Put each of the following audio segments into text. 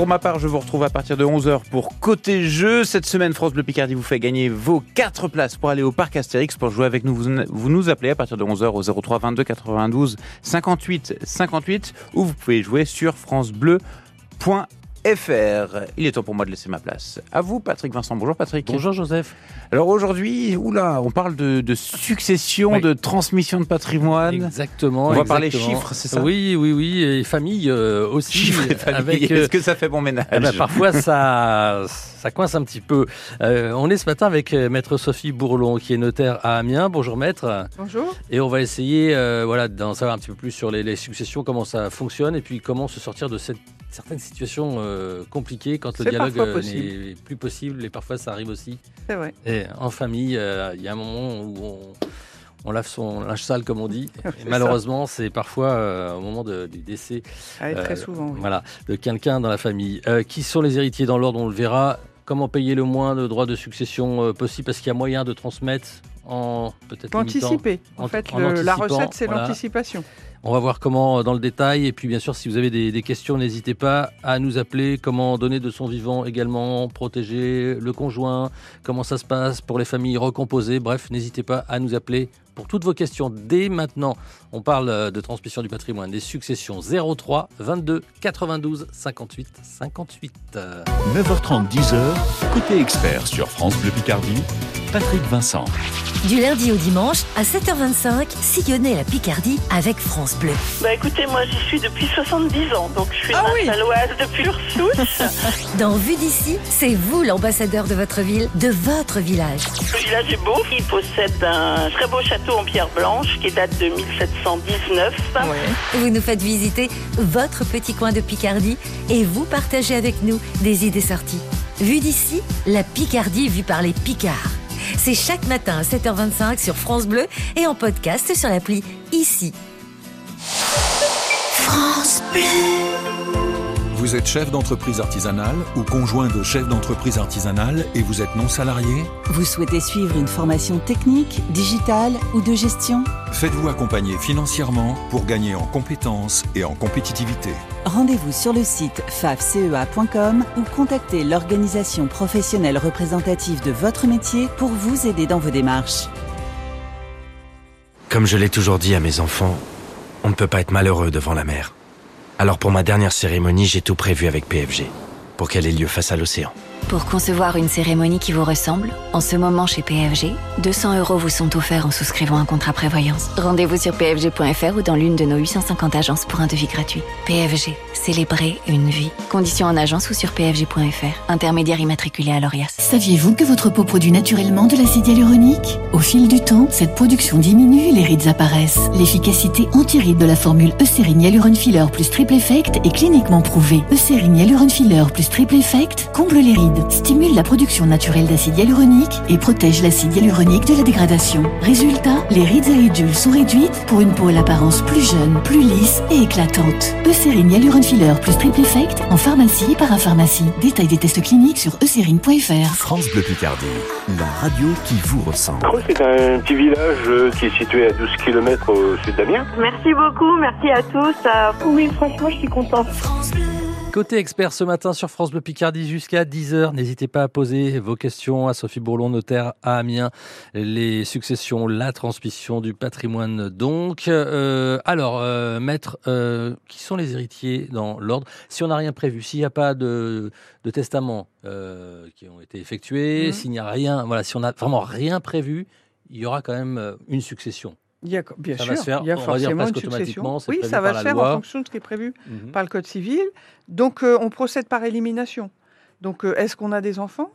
Pour ma part, je vous retrouve à partir de 11h pour Côté Jeu. Cette semaine, France Bleu Picardie vous fait gagner vos 4 places pour aller au parc Astérix. Pour jouer avec nous, vous, nous appelez à partir de 11h au 03 22 92 58 58 ou vous pouvez jouer sur francebleu.fr. FR. Il est temps pour moi de laisser ma place. À vous, Patrick Vincent. Bonjour, Patrick. Bonjour, Joseph. Alors aujourd'hui, oula, on parle de, de succession, Oui. de transmission de patrimoine. Exactement. On va parler exactement. chiffres, c'est ça Oui, oui, oui. Et famille euh, aussi. Chiffres et famille. Avec, euh, Est-ce que ça fait bon ménage eh ben, parfois, ça, ça coince un petit peu. Euh, on est ce matin avec Maître Sophie Bourlon, qui est notaire à Amiens. Bonjour, Maître. Bonjour. Et on va essayer euh, voilà, d'en savoir un petit peu plus sur les, les successions, comment ça fonctionne, et puis comment se sortir de cette, certaines situations euh, compliquées quand le dialogue euh, n'est plus possible, et parfois ça arrive aussi. C'est vrai. Et en famille, euh, il y a un moment où on, on lave son linge sale, comme on dit. Et malheureusement, c'est parfois euh, au moment de- du décès Ah, très souvent, oui. voilà, de quelqu'un dans la famille. Qui sont les héritiers dans l'ordre On le verra. Comment payer le moins de droits de succession possible? Parce qu'il y a moyen de transmettre en peut-être. Anticiper. En En- fait, le- la recette, c'est voilà. On va voir comment euh, dans le détail. Et puis, bien sûr, si vous avez des questions, n'hésitez pas à nous appeler. Comment donner de son vivant également, protéger le conjoint, comment ça se passe pour les familles recomposées. Bref, n'hésitez pas à nous appeler pour toutes vos questions dès maintenant. On parle euh, de transmission du patrimoine, des successions 03 22 92 58 58. Euh, 9h30, 10h, côté expert sur France Bleu Picardie, Patrick Vincent. Du lundi au dimanche à 7h25, sillonnez la Picardie avec France Bleu. Bah écoutez, moi j'y suis depuis 70 ans, donc je suis Ah une oui. Depuis Ursousse. Dans Vue d'ici, c'est vous l'ambassadeur de votre ville, de votre village. Le village est beau, il possède un très beau château en pierre blanche qui date de 1719. Vous nous faites visiter votre petit coin de Picardie et vous partagez avec nous des idées sorties. Vue d'ici, la Picardie vue par les Picards. C'est chaque matin à 7h25 sur France Bleu et en podcast sur l'appli Ici. France Bleu. Vous êtes chef d'entreprise artisanale ou conjoint de chef d'entreprise artisanale et vous êtes non salarié Vous souhaitez suivre une formation technique, digitale ou de gestion Faites-vous accompagner financièrement pour gagner en compétences et en compétitivité. Rendez-vous sur le site fafcea.com ou contactez l'organisation professionnelle représentative de votre métier pour vous aider dans vos démarches. Comme je l'ai toujours dit à mes enfants, on ne peut pas être malheureux devant la mer. Alors pour ma dernière cérémonie, j'ai tout prévu avec PFG, pour qu'elle ait lieu face à l'océan. Pour concevoir une cérémonie qui vous ressemble, en ce moment chez PFG, 200 euros vous sont offerts en souscrivant un contrat prévoyance. Rendez-vous sur pfg.fr ou dans l'une de nos 850 agences pour un devis gratuit. PFG, célébrer une vie. Conditions en agence ou sur pfg.fr. Intermédiaire immatriculé à l'ORIAS. Saviez-vous que votre peau produit naturellement de l'acide hyaluronique? Au fil du temps, cette production diminue et les rides apparaissent. L'efficacité anti-rides de la formule Eucérine Hyaluron Filler plus Triple Effect est cliniquement prouvée. Eucérine Hyaluron Filler plus Triple Effect comble les rides, stimule la production naturelle d'acide hyaluronique et protège l'acide hyaluronique de la dégradation. Résultat, les rides et ridules sont réduites pour une peau à l'apparence plus jeune, plus lisse et éclatante. Eucérine Hyaluron Filler plus Triple Effect en pharmacie et parapharmacie. Détail des tests cliniques sur eucérine.fr. France Bleu Picardie, la radio qui vous ressemble. Creux, c'est un petit village euh, qui est situé à 12 km au sud d'Amiens. Merci beaucoup, merci à tous. Euh, Oui, franchement, je suis contente. Côté expert ce matin sur France Bleu Picardie jusqu'à 10h. N'hésitez pas à poser vos questions à Sophie Bourlon, notaire à Amiens. Les successions, la transmission du patrimoine donc. Euh, alors, euh, maître, euh, qui sont les héritiers dans l'ordre? Si on n'a rien prévu, s'il n'y a pas de, de testament euh, qui ont été effectués, Mhm. s'il n'y a rien, voilà, si on n'a vraiment rien prévu, il y aura quand même une succession. Il y a, bien Ça sûr, va se faire, il y a forcément une succession. Oui, ça va se faire loi. en fonction de ce qui est prévu Mhm. par le Code civil. Donc, euh, on procède par élimination. Donc, euh, est-ce qu'on a des enfants?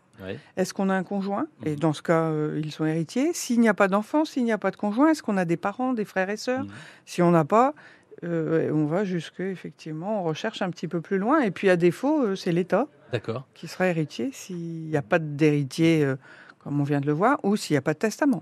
Est-ce qu'on a un conjoint? Et Mhm. dans ce cas, euh, ils sont héritiers. S'il n'y a pas d'enfants, s'il n'y a pas de conjoint, est-ce qu'on a des parents, des frères et sœurs? Mhm. Si on n'a pas, euh, on va jusque, effectivement, on recherche un petit peu plus loin. Et puis, à défaut, euh, c'est l'État qui sera héritier s'il n'y a pas d'héritier, comme on vient de le voir, ou s'il n'y a pas de testament.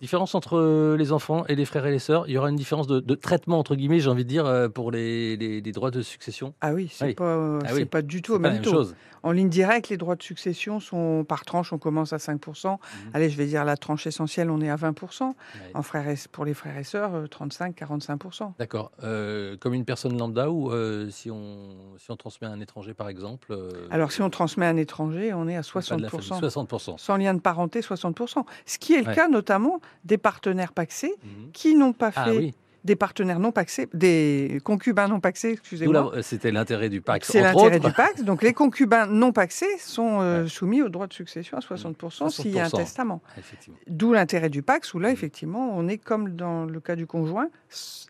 Différence entre euh, les enfants et les frères et les sœurs. Il y aura une différence de, de traitement entre guillemets, j'ai envie de dire, euh, pour les, les- les droits de succession. Ah oui, c'est Oui. pas, euh, Ah oui. pas du tout au même chose. En ligne directe, les droits de succession sont par tranche, on commence à 5%. Mhm. Allez, je vais dire la tranche essentielle, on est à 20%. En frères et- pour les frères et sœurs, euh, 35-45%. D'accord. Euh, comme une personne lambda ou euh, si on si on transmet à un étranger par exemple. Alors, si on transmet à un étranger, on est à pas de la 60%. famille, 60%. Sans lien de parenté, 60%. Ce qui est le Ouais. cas notamment des partenaires paxés qui n'ont pas fait. Ah oui. Des partenaires non paxés, des concubins non paxés, excusez-moi. C'était l'intérêt du pacte. C'est l'intérêt du pacte. Donc les concubins non paxés sont euh, soumis au droit de succession à 60%, s'il y a un 60%. testament. D'où l'intérêt du pacte, où là, effectivement, on est comme dans le cas du conjoint,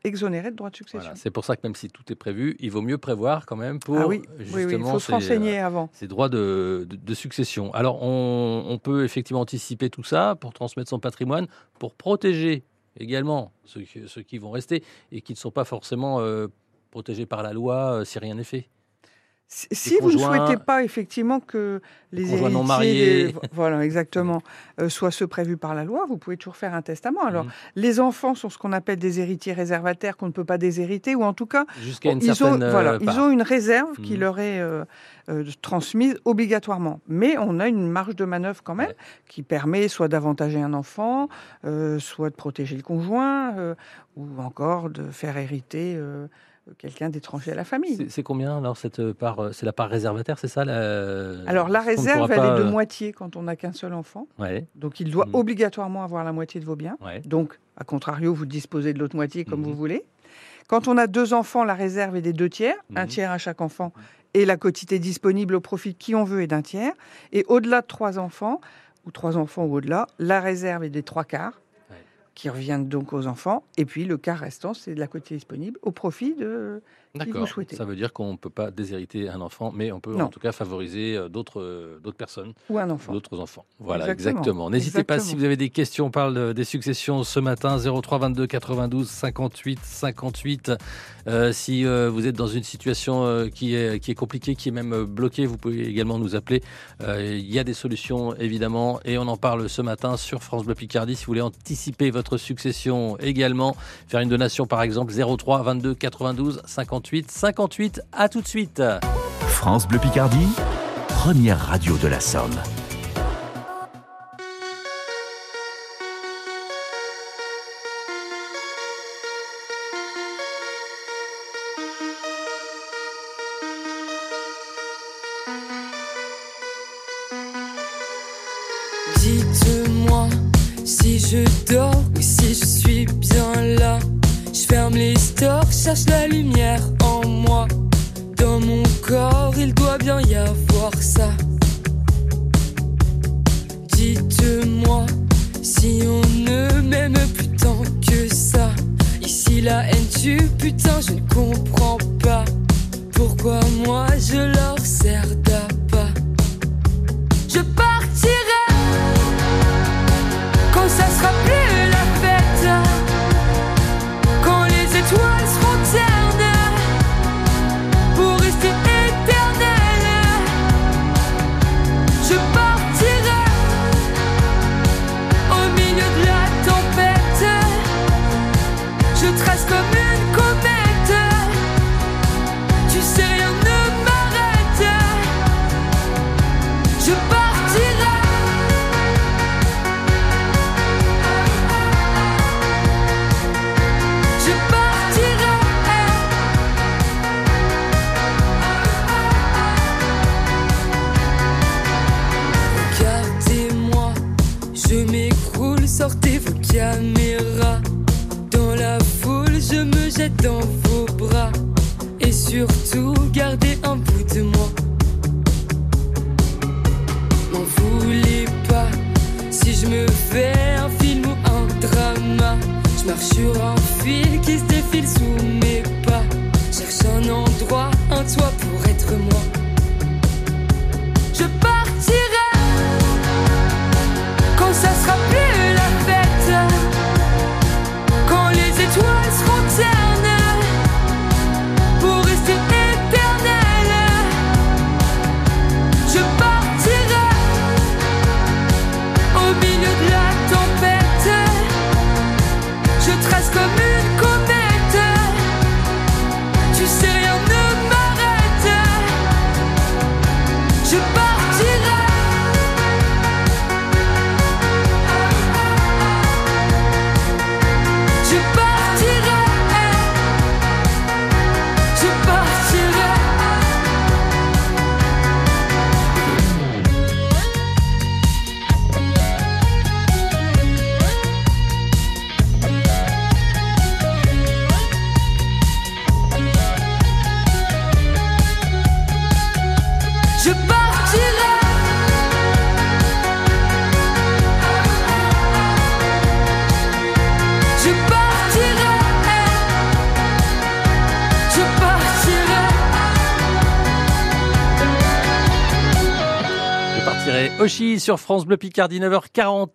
exonéré de droit de succession. Voilà, C'est pour ça que même si tout est prévu, il vaut mieux prévoir quand même pour Ah oui, oui, oui, il justement faut ces, renseigner euh, avant. ces droits de, de- de succession. Alors on, on peut effectivement anticiper tout ça pour transmettre son patrimoine, pour protéger également ceux, qui- vont rester et qui ne sont pas forcément euh, protégés par la loi euh, si rien n'est fait. Si- vous ne souhaitez pas effectivement que les conjoints non héritiers, mariés. les- voilà exactement, euh, soient ceux prévus par la loi, vous pouvez toujours faire un testament. Alors, Mhm. les enfants sont ce qu'on appelle des héritiers réservataires qu'on ne peut pas déshériter, ou en tout cas, Jusqu'à une ils, ont, certaine, euh, voilà, part. ils ont une réserve qui Mhm. leur est euh, euh, transmise obligatoirement. Mais on a une marge de manœuvre quand même qui permet soit d'avantager un enfant, soit de protéger le conjoint, ou encore de faire hériter quelqu'un d'étranger à la famille. C'est- combien alors cette part euh, C'est la part réservataire, c'est ça la- Alors la réserve, elle pas, est de euh, moitié quand on n'a qu'un seul enfant. Ouais. Donc il doit Mhm. obligatoirement avoir la moitié de vos biens. Ouais. Donc, à contrario, vous disposez de l'autre moitié comme vous voulez. Quand on a deux enfants, la réserve est des deux tiers, un Mhm. tiers à chaque enfant, et la quotité disponible au profit de qui on veut est d'un tiers. Et au-delà de trois enfants, ou trois enfants ou au-delà, la réserve est des trois quarts, qui reviennent donc aux enfants. Et puis le quart restant, c'est de la quotité disponible au profit de D'accord. Ça veut dire qu'on ne peut pas déshériter un enfant, mais on peut Non. en tout cas favoriser euh, d'autres euh, d'autres personnes. Ou un enfant. D'autres enfants. Voilà, Exactement. N'hésitez pas si vous avez des questions. On parle euh, des successions ce matin. 03 22 92 58 58. Euh, si euh, vous êtes dans une situation euh, qui, est, qui est compliquée, qui est même bloquée, vous pouvez également nous appeler. Il y a des solutions évidemment et on en parle ce matin sur France Bleu Picardie. Si vous voulez anticiper votre succession également, faire une donation par exemple 03 22 92 58 58. À tout de suite. France Bleu Picardie, première radio de la Somme. Dites-moi si je dors ou si je suis bien là. Je ferme les stores, cherche la lumière y avoir ça. Dites-moi si on ne m'aime plus tant que ça. Ici la haine tue, marche sur un fil qui se défile sous mes pas. Cherche un endroit, un toit pour Sur France Bleu Picardie 9h40.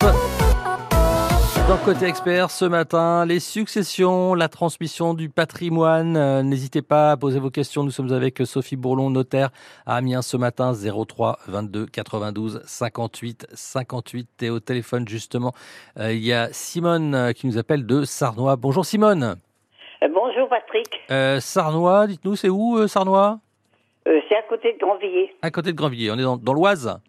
Dans Côté Expert, ce matin, les successions, la transmission du patrimoine. Euh, N'hésitez pas à poser vos questions. Nous sommes avec Sophie Bourlon, notaire à Amiens ce matin, 03 22 92 58 58. Et au téléphone, justement, euh, il y a Simone euh, qui nous appelle de Sarnois. Bonjour Simone. Bonjour Patrick. Sarnois, dites-nous, c'est où Sarnois? C'est à côté de Grandvilliers. À côté de Grandvilliers. On est dans, dans l'Oise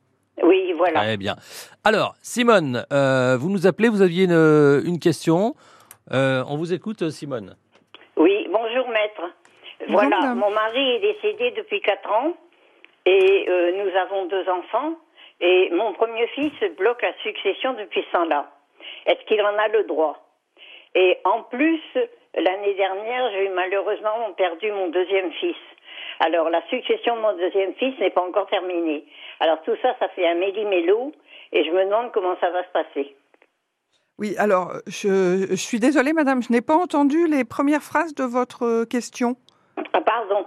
voilà. Très bien. Alors, Simone, euh, vous nous appelez, vous aviez une, une question. Euh, on vous écoute, Simone. Oui, bonjour maître. voilà, mon mari est décédé depuis 4 ans et euh, nous avons deux enfants et mon premier fils bloque la succession depuis ce temps-là. Est-ce qu'il en a le droit? Et en plus, l'année dernière, j'ai malheureusement perdu mon deuxième fils. Alors la succession de mon deuxième fils n'est pas encore terminée. Alors tout ça, ça fait un méli-mélo et je me demande comment ça va se passer. Oui, alors, je, je suis désolée, madame, je n'ai pas entendu les premières phrases de votre question. Ah, pardon.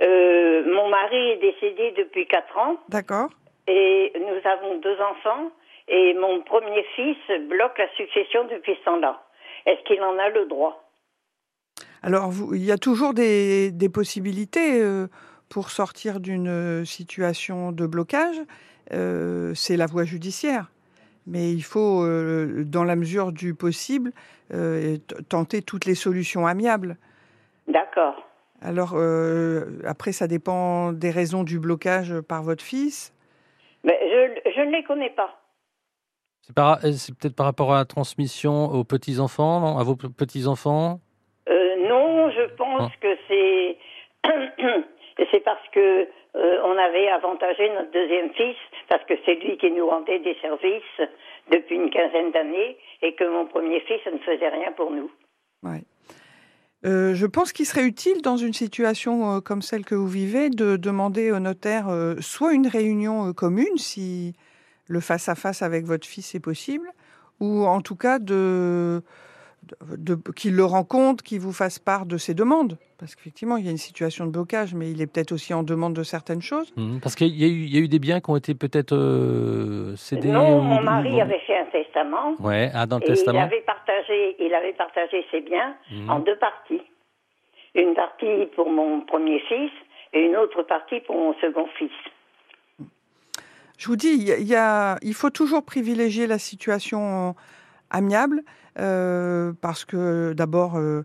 Euh, mon mari est décédé depuis 4 ans D'accord. et nous avons deux enfants et mon premier fils bloque la succession depuis ce temps-là. Est-ce qu'il en a le droit? Alors, vous- il y a toujours des, des possibilités euh, pour sortir d'une euh, situation de blocage. Euh, c'est la voie judiciaire. Mais il faut, euh, dans la mesure du possible, euh, tenter toutes les solutions amiables. D'accord. Alors, euh, après, ça dépend des raisons du blocage par votre fils. Mais je, je ne les connais pas. C'est peut-être par rapport à la transmission aux petits-enfants, non À vos petits-enfants? Euh, non, je pense Ah. que c'est c'est parce que euh, on avait avantagé notre deuxième fils parce que c'est lui qui nous rendait des services depuis une quinzaine d'années et que mon premier fils ne faisait rien pour nous. Ouais. Euh, je pense qu'il serait utile dans une situation euh, comme celle que vous vivez de demander au notaire soit une réunion commune si le face-à-face avec votre fils est possible, ou en tout cas de, de- qu'il le rencontre, qu'il vous fasse part de ses demandes. Parce qu'effectivement, il y a une situation de blocage, mais il est peut-être aussi en demande de certaines choses. Mhm, Parce qu'il y, a eu- il y a eu des biens qui ont été peut-être euh, cédés non, mon ou- mari ou- avait fait un testament. Ouais, ah, dans le et testament. Il avait partagé, il avait partagé ses biens Mhm. en deux parties. Une partie pour mon premier fils et une autre partie pour mon second fils. Je vous dis, il y a- il y a- il faut toujours privilégier la situation amiable euh, parce que d'abord, euh,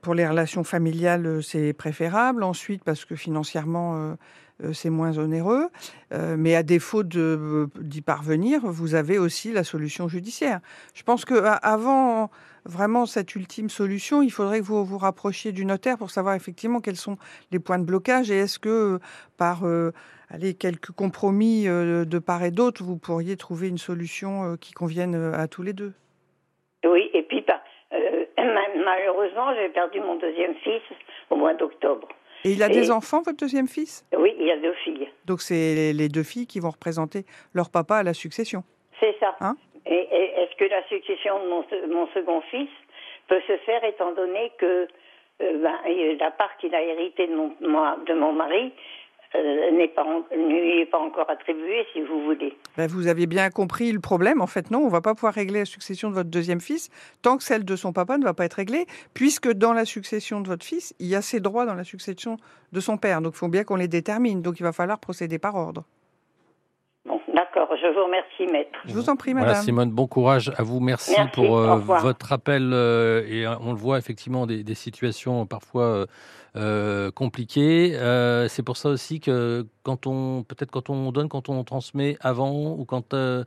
pour les relations familiales, euh, c'est préférable. Ensuite, parce que financièrement, c'est moins onéreux. Mais à défaut d'y parvenir, vous avez aussi la solution judiciaire. Je pense que avant vraiment cette ultime solution, il faudrait que vous vous rapprochiez du notaire pour savoir effectivement quels sont les points de blocage et est-ce que par allez, quelques compromis de part et d'autre, vous pourriez trouver une solution qui convienne à tous les deux. Oui, et puis bah, euh, ma- malheureusement, j'ai perdu mon deuxième fils au mois d'octobre. Et il a des enfants, votre deuxième fils? Oui, il a deux filles. Donc c'est les- deux filles qui vont représenter leur papa à la succession. C'est ça. Hein? Et et est-ce que la succession de mon, se- mon second fils peut se faire étant donné que euh, ben, la part qu'il a héritée de mon, moi- de mon mari n'est pas, ne pas encore attribuée, si vous voulez. Ben, vous aviez bien compris le problème. En fait, non, on va pas pouvoir régler la succession de votre deuxième fils tant que celle de son papa ne va pas être réglée, puisque dans la succession de votre fils, il y a ses droits dans la succession de son père. Donc, il faut bien qu'on les détermine. Donc, il va falloir procéder par ordre. Bon, d'accord, je vous remercie, maître. Je vous en prie, madame. Voilà, Simone, bon courage à vous. Merci, Merci, pour euh, votre appel. euh, et euh, on le voit effectivement, des, des situations parfois euh, euh, compliquées. Euh, c'est pour ça aussi que quand on, peut-être quand on donne, quand on transmet avant ou quand euh,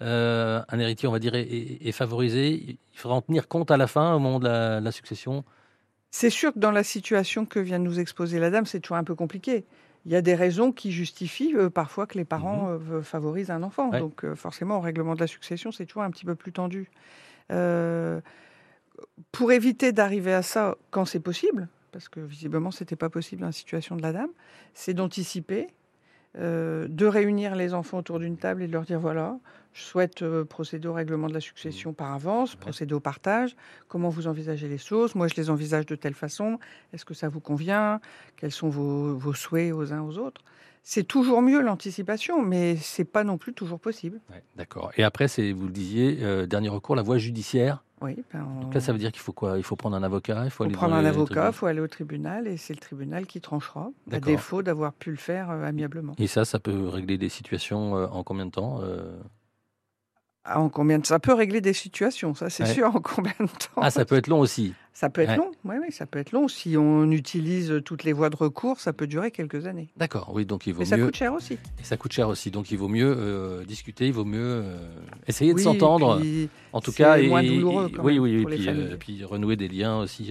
un héritier, on va dire, est, est- est favorisé, il faudra en tenir compte à la fin, au moment de la, la succession. C'est sûr que dans la situation que vient de nous exposer la dame, c'est toujours un peu compliqué. Il y a des raisons qui justifient parfois que les parents euh, favorisent un enfant. Ouais. Donc forcément, au règlement de la succession, c'est toujours un petit peu plus tendu. Pour éviter d'arriver à ça quand c'est possible, parce que visiblement, ce n'était pas possible dans la situation de la dame, c'est d'anticiper, euh, de réunir les enfants autour d'une table et de leur dire voilà, je souhaite euh, procéder au règlement de la succession par avance, procéder au partage. Comment vous envisagez les choses Moi, je les envisage de telle façon. Est-ce que ça vous convient? Quels sont vos, vos souhaits aux uns aux autres? C'est toujours mieux l'anticipation, mais c'est pas non plus toujours possible. D'accord. Et après, c'est, vous le disiez, euh, dernier recours, la voie judiciaire? Oui. Ben, Donc là, ça veut dire qu'il faut quoi? Il faut prendre un avocat Il faut, aller prendre un avocat, il faut aller au tribunal et c'est le tribunal qui tranchera, à défaut d'avoir pu le faire euh, amiablement. Et ça, ça peut régler des situations euh, en combien de temps ah, en combien de... Ça peut régler des situations, ça c'est sûr, en combien de temps? Ah, ça peut être long aussi. Ça peut être long, oui, oui, ça peut être long. Si on utilise toutes les voies de recours, ça peut durer quelques années. D'accord, oui, donc il vaut Mais mieux. ça coûte cher aussi. Et ça coûte cher aussi, donc il vaut mieux euh, discuter, il vaut mieux euh, essayer de s'entendre. En tout cas, moins douloureux. Quand oui, même, oui, pour et les puis, euh, renouer des liens aussi,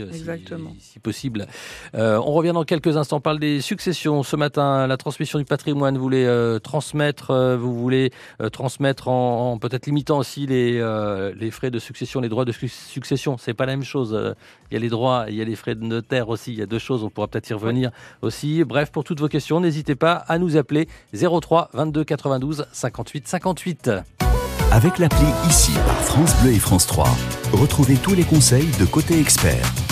si possible. on revient dans quelques instants. On parle des successions. Ce matin, la transmission du patrimoine. Vous voulez transmettre, vous voulez transmettre en, en peut-être limitant aussi les, les frais de succession, les droits de succession. C'est pas la même chose. Il y a les droits, il y a les frais de notaire aussi. Il y a deux choses. On pourra peut-être y revenir aussi. Bref, pour toutes vos questions, n'hésitez pas à nous appeler 03 22 92 58 58. Avec l'appli Ici par France Bleu et France 3, retrouvez tous les conseils de Côté Expert.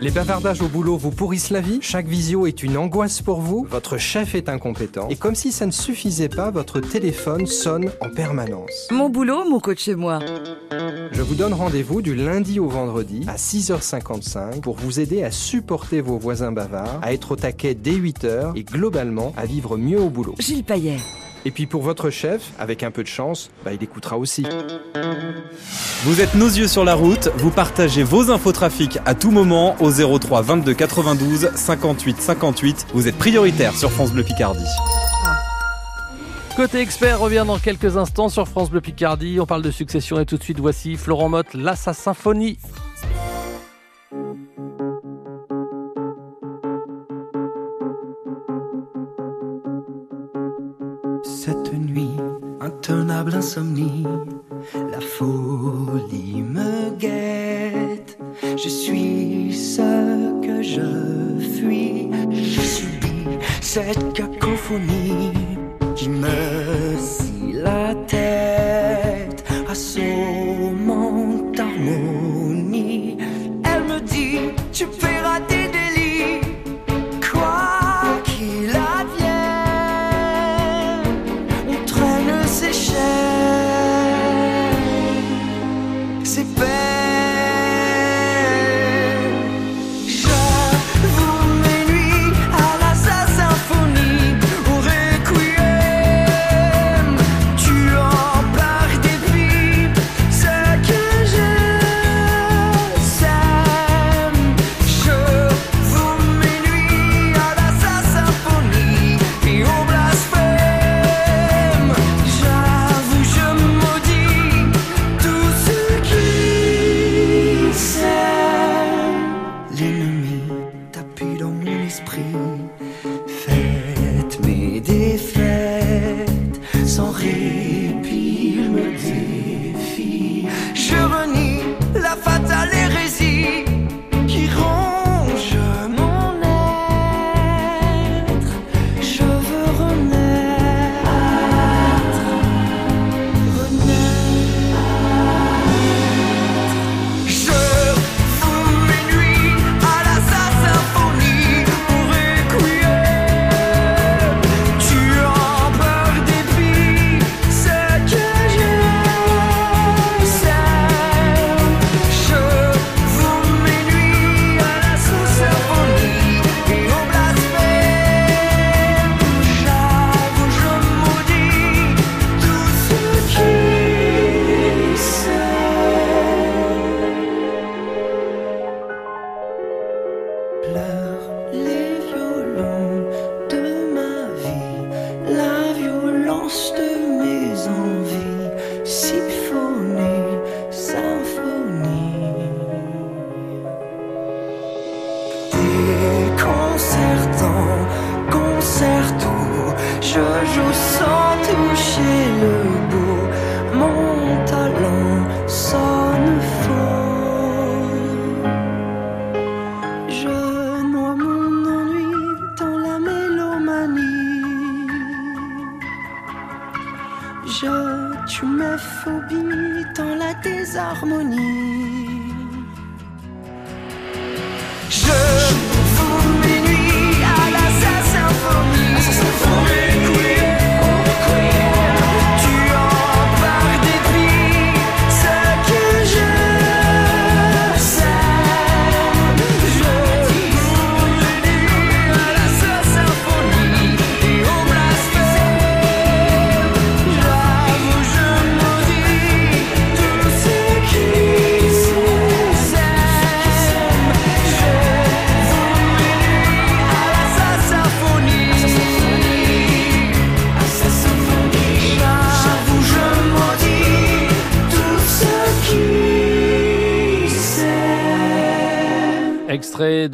Les bavardages au boulot vous pourrissent la vie Chaque visio est une angoisse pour vous Votre chef est incompétent Et comme si ça ne suffisait pas, votre téléphone sonne en permanence. Mon boulot, mon coach chez moi. Je vous donne rendez-vous du lundi au vendredi à 6h55 pour vous aider à supporter vos voisins bavards, à être au taquet dès 8h et globalement à vivre mieux au boulot. Gilles Payet. Et puis pour votre chef, avec un peu de chance, bah, il écoutera aussi. Vous êtes nos yeux sur la route, vous partagez vos infos trafic à tout moment au 03 22 92 58 58. Vous êtes prioritaire sur France Bleu Picardie. Côté expert revient dans quelques instants sur France Bleu Picardie. On parle de succession et tout de suite voici Florent Motte, La Sa Symphonie. Intenable insomnie, la folie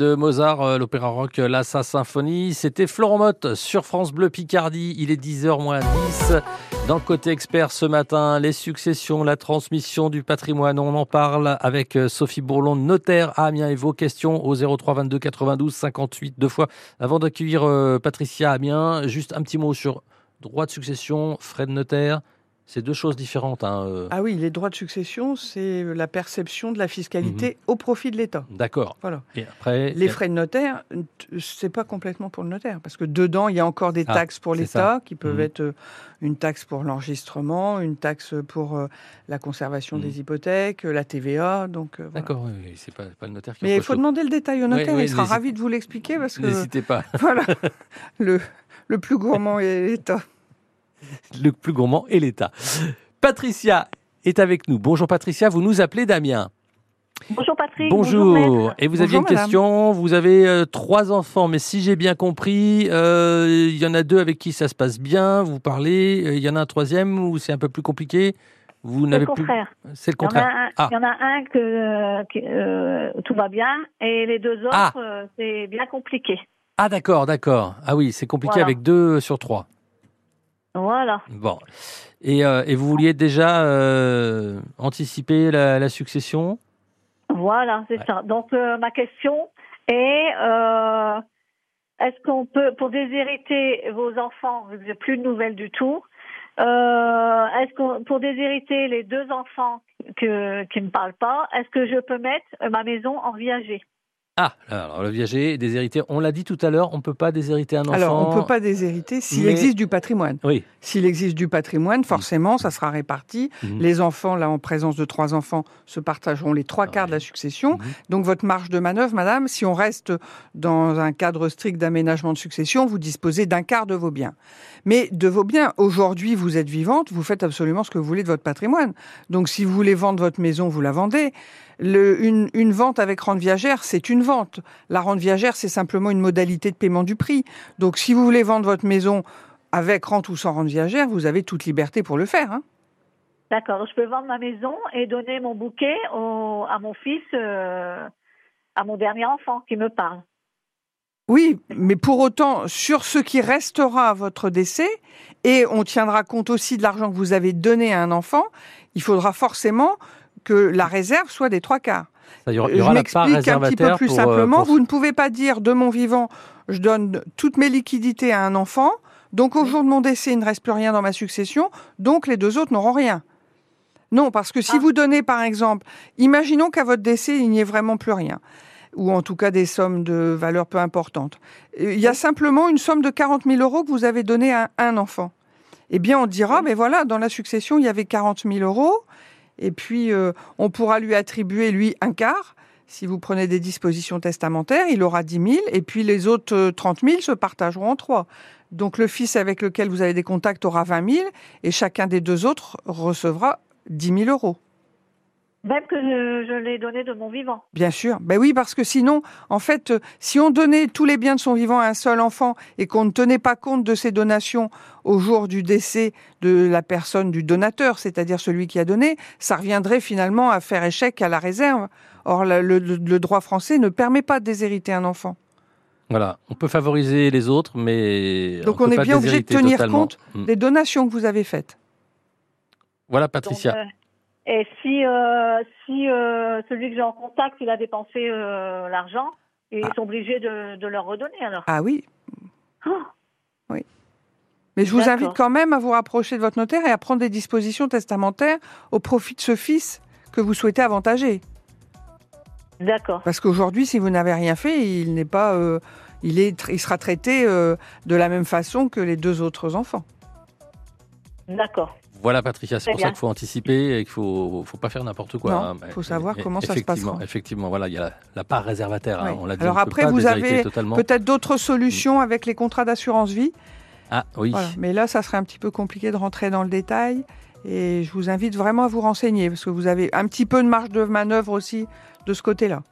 Mozart, euh, l'opéra rock euh, La Symphonie. C'était Florent sur France Bleu Picardie. Il est 10h moins 10. Dans côté expert ce matin, les successions, la transmission du patrimoine. On en parle avec euh, Sophie Bourlon, notaire Amiens. Et vos questions au 03 22 92 58 deux fois. Avant d'accueillir Patricia Amiens, juste un petit mot sur droit de succession, frais de notaire. C'est deux choses différentes. hein, euh. Ah oui, les droits de succession, c'est la perception de la fiscalité au profit de l'État. D'accord. Voilà. Et après, Les frais de notaire, c'est pas complètement pour le notaire, parce que dedans, il y a encore des Ah, taxes pour l'État, qui peuvent Mhm. être euh, une taxe pour l'enregistrement, une taxe pour euh, la conservation des hypothèques, euh, la TVA. Donc, voilà. D'accord, oui, c'est pas, pas le notaire qui Mais il faut demander le détail au notaire, oui, il sera ravi de vous l'expliquer, parce que N'hésitez pas. voilà, le, le plus gourmand est l'État. Le plus gourmand est l'État. Patricia est avec nous. Bonjour Patricia, vous nous appelez Damien. Bonjour Patrick. Bonjour. Et vous aviez une question. Vous avez euh, trois enfants, mais si j'ai bien compris, euh, il y en a deux avec qui ça se passe bien. Vous parlez. euh, Il y en a un troisième où c'est un peu plus compliqué. Vous C'est n'avez le plus. contraire. C'est le Il y en a contraire. un- Ah. Il y en a un que, que, euh, tout va bien et les deux autres, Ah. euh, c'est bien compliqué. Ah d'accord, d'accord. Ah oui, c'est compliqué Voilà. avec deux sur trois. Voilà. Bon. Et, euh, et vous vouliez déjà euh, anticiper la, la succession? Voilà, c'est ça. Donc euh, ma question est est-ce qu'on peut, pour déshériter vos enfants, que j'ai plus de nouvelles du tout, est-ce qu'on, pour déshériter les deux enfants que, qui ne parlent pas, est-ce que je peux mettre ma maison en viager? Ah, alors le viager, déshérité, on l'a dit tout à l'heure, on ne peut pas déshériter un enfant. Alors, on ne peut pas déshériter s'il mais- existe du patrimoine. Oui. S'il existe du patrimoine, forcément, ça sera réparti. Mhm. Les enfants, là, en présence de trois enfants, se partageront les trois quarts de la succession. Donc, votre marge de manœuvre, madame, si on reste dans un cadre strict d'aménagement de succession, vous disposez d'un quart de vos biens. Mais de vos biens, aujourd'hui, vous êtes vivante, vous faites absolument ce que vous voulez de votre patrimoine. Donc, si vous voulez vendre votre maison, vous la vendez. Le- une, une vente avec rente viagère, c'est une vente. La rente viagère, c'est simplement une modalité de paiement du prix. Donc, si vous voulez vendre votre maison avec rente ou sans rente viagère, vous avez toute liberté pour le faire. hein. D'accord. Je peux vendre ma maison et donner mon bouquet au- à mon fils, euh, à mon dernier enfant qui me parle. Oui, mais pour autant, sur ce qui restera à votre décès, et on tiendra compte aussi de l'argent que vous avez donné à un enfant, il faudra forcément que la réserve soit des trois quarts. Ça, y aura, y Je aura m'explique un petit peu plus pour, euh, simplement. pour- Vous ne pouvez pas dire de mon vivant, je donne toutes mes liquidités à un enfant, donc au jour de mon décès, il ne reste plus rien dans ma succession, donc les deux autres n'auront rien. Non, parce que Ah. si vous donnez, par exemple, imaginons qu'à votre décès, il n'y ait vraiment plus rien, ou en tout cas des sommes de valeur peu importante. Euh, Il y a simplement une somme de 40 000 euros que vous avez donnée à un enfant. Eh bien, on dira, mais voilà, dans la succession, il y avait 40 000 euros, et puis euh, on pourra lui attribuer, lui, un quart. Si vous prenez des dispositions testamentaires, il aura 10 000, et puis les autres euh, 30 000 se partageront en trois. Donc le fils avec lequel vous avez des contacts aura 20 000, et chacun des deux autres recevra 10 000 euros. Même que je, je l'ai donné de mon vivant. Bien sûr. Ben oui, parce que sinon, en fait, euh, si on donnait tous les biens de son vivant à un seul enfant et qu'on ne tenait pas compte de ses donations au jour du décès de la personne, du donateur, c'est-à-dire celui qui a donné, ça reviendrait finalement à faire échec à la réserve. Or, le, le- le droit français ne permet pas de déshériter un enfant. Voilà, on peut favoriser les autres, mais Donc on, on, peut est pas bien obligé de tenir totalement. compte Mm. des donations que vous avez faites. Voilà, Patricia. Donc, euh, et si, euh, si euh, celui que j'ai en contact, il a dépensé euh, l'argent, ils sont obligés de, de leur redonner alors. Ah oui, Oh, oui. Mais je vous invite quand même à vous rapprocher de votre notaire et à prendre des dispositions testamentaires au profit de ce fils que vous souhaitez avantager. D'accord. Parce qu'aujourd'hui, si vous n'avez rien fait, il n'est pas, il est, il sera traité de la même façon que les deux autres enfants. D'accord. Voilà, Patricia, c'est pour ça qu'il faut anticiper et qu'il faut, faut pas faire n'importe quoi. Non, hein. faut savoir Et- comment ça se effectivement, passera. Effectivement, voilà, il y a la, la part réservataire. hein, on l'a dit, Alors après, vous avez totalement. peut-être d'autres solutions avec les contrats d'assurance vie. Ah oui. Voilà. Mais là, ça serait un petit peu compliqué de rentrer dans le détail. Et je vous invite vraiment à vous renseigner parce que vous avez un petit peu de marge de manœuvre aussi de ce côté-là.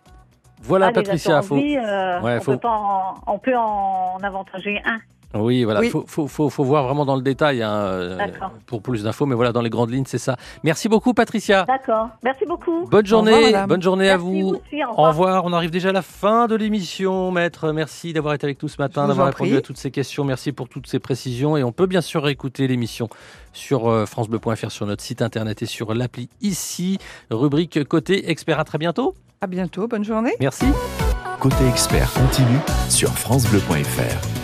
Voilà, Ah, Patricia, faut... vie, euh, Ouais, on, faut- peut en, on peut en avantager un. Oui, voilà, Oui. Faut, faut, faut, faut voir vraiment dans le détail hein, euh, D'accord. pour plus d'infos, mais voilà, dans les grandes lignes, c'est ça. Merci beaucoup, Patricia. D'accord. Merci beaucoup. Bonne journée, revoir, bonne journée à Merci, vous. vous aussi, au Au revoir. On arrive déjà à la fin de l'émission, maître. Merci d'avoir été avec nous ce matin, d'avoir répondu prie. à toutes ces questions. Merci pour toutes ces précisions. Et on peut bien sûr écouter l'émission sur euh, francebleu.fr, sur notre site internet et sur l'appli ici. Rubrique côté expert. À très bientôt. À bientôt. Bonne journée. Merci. Côté expert continue sur FranceBleu.fr.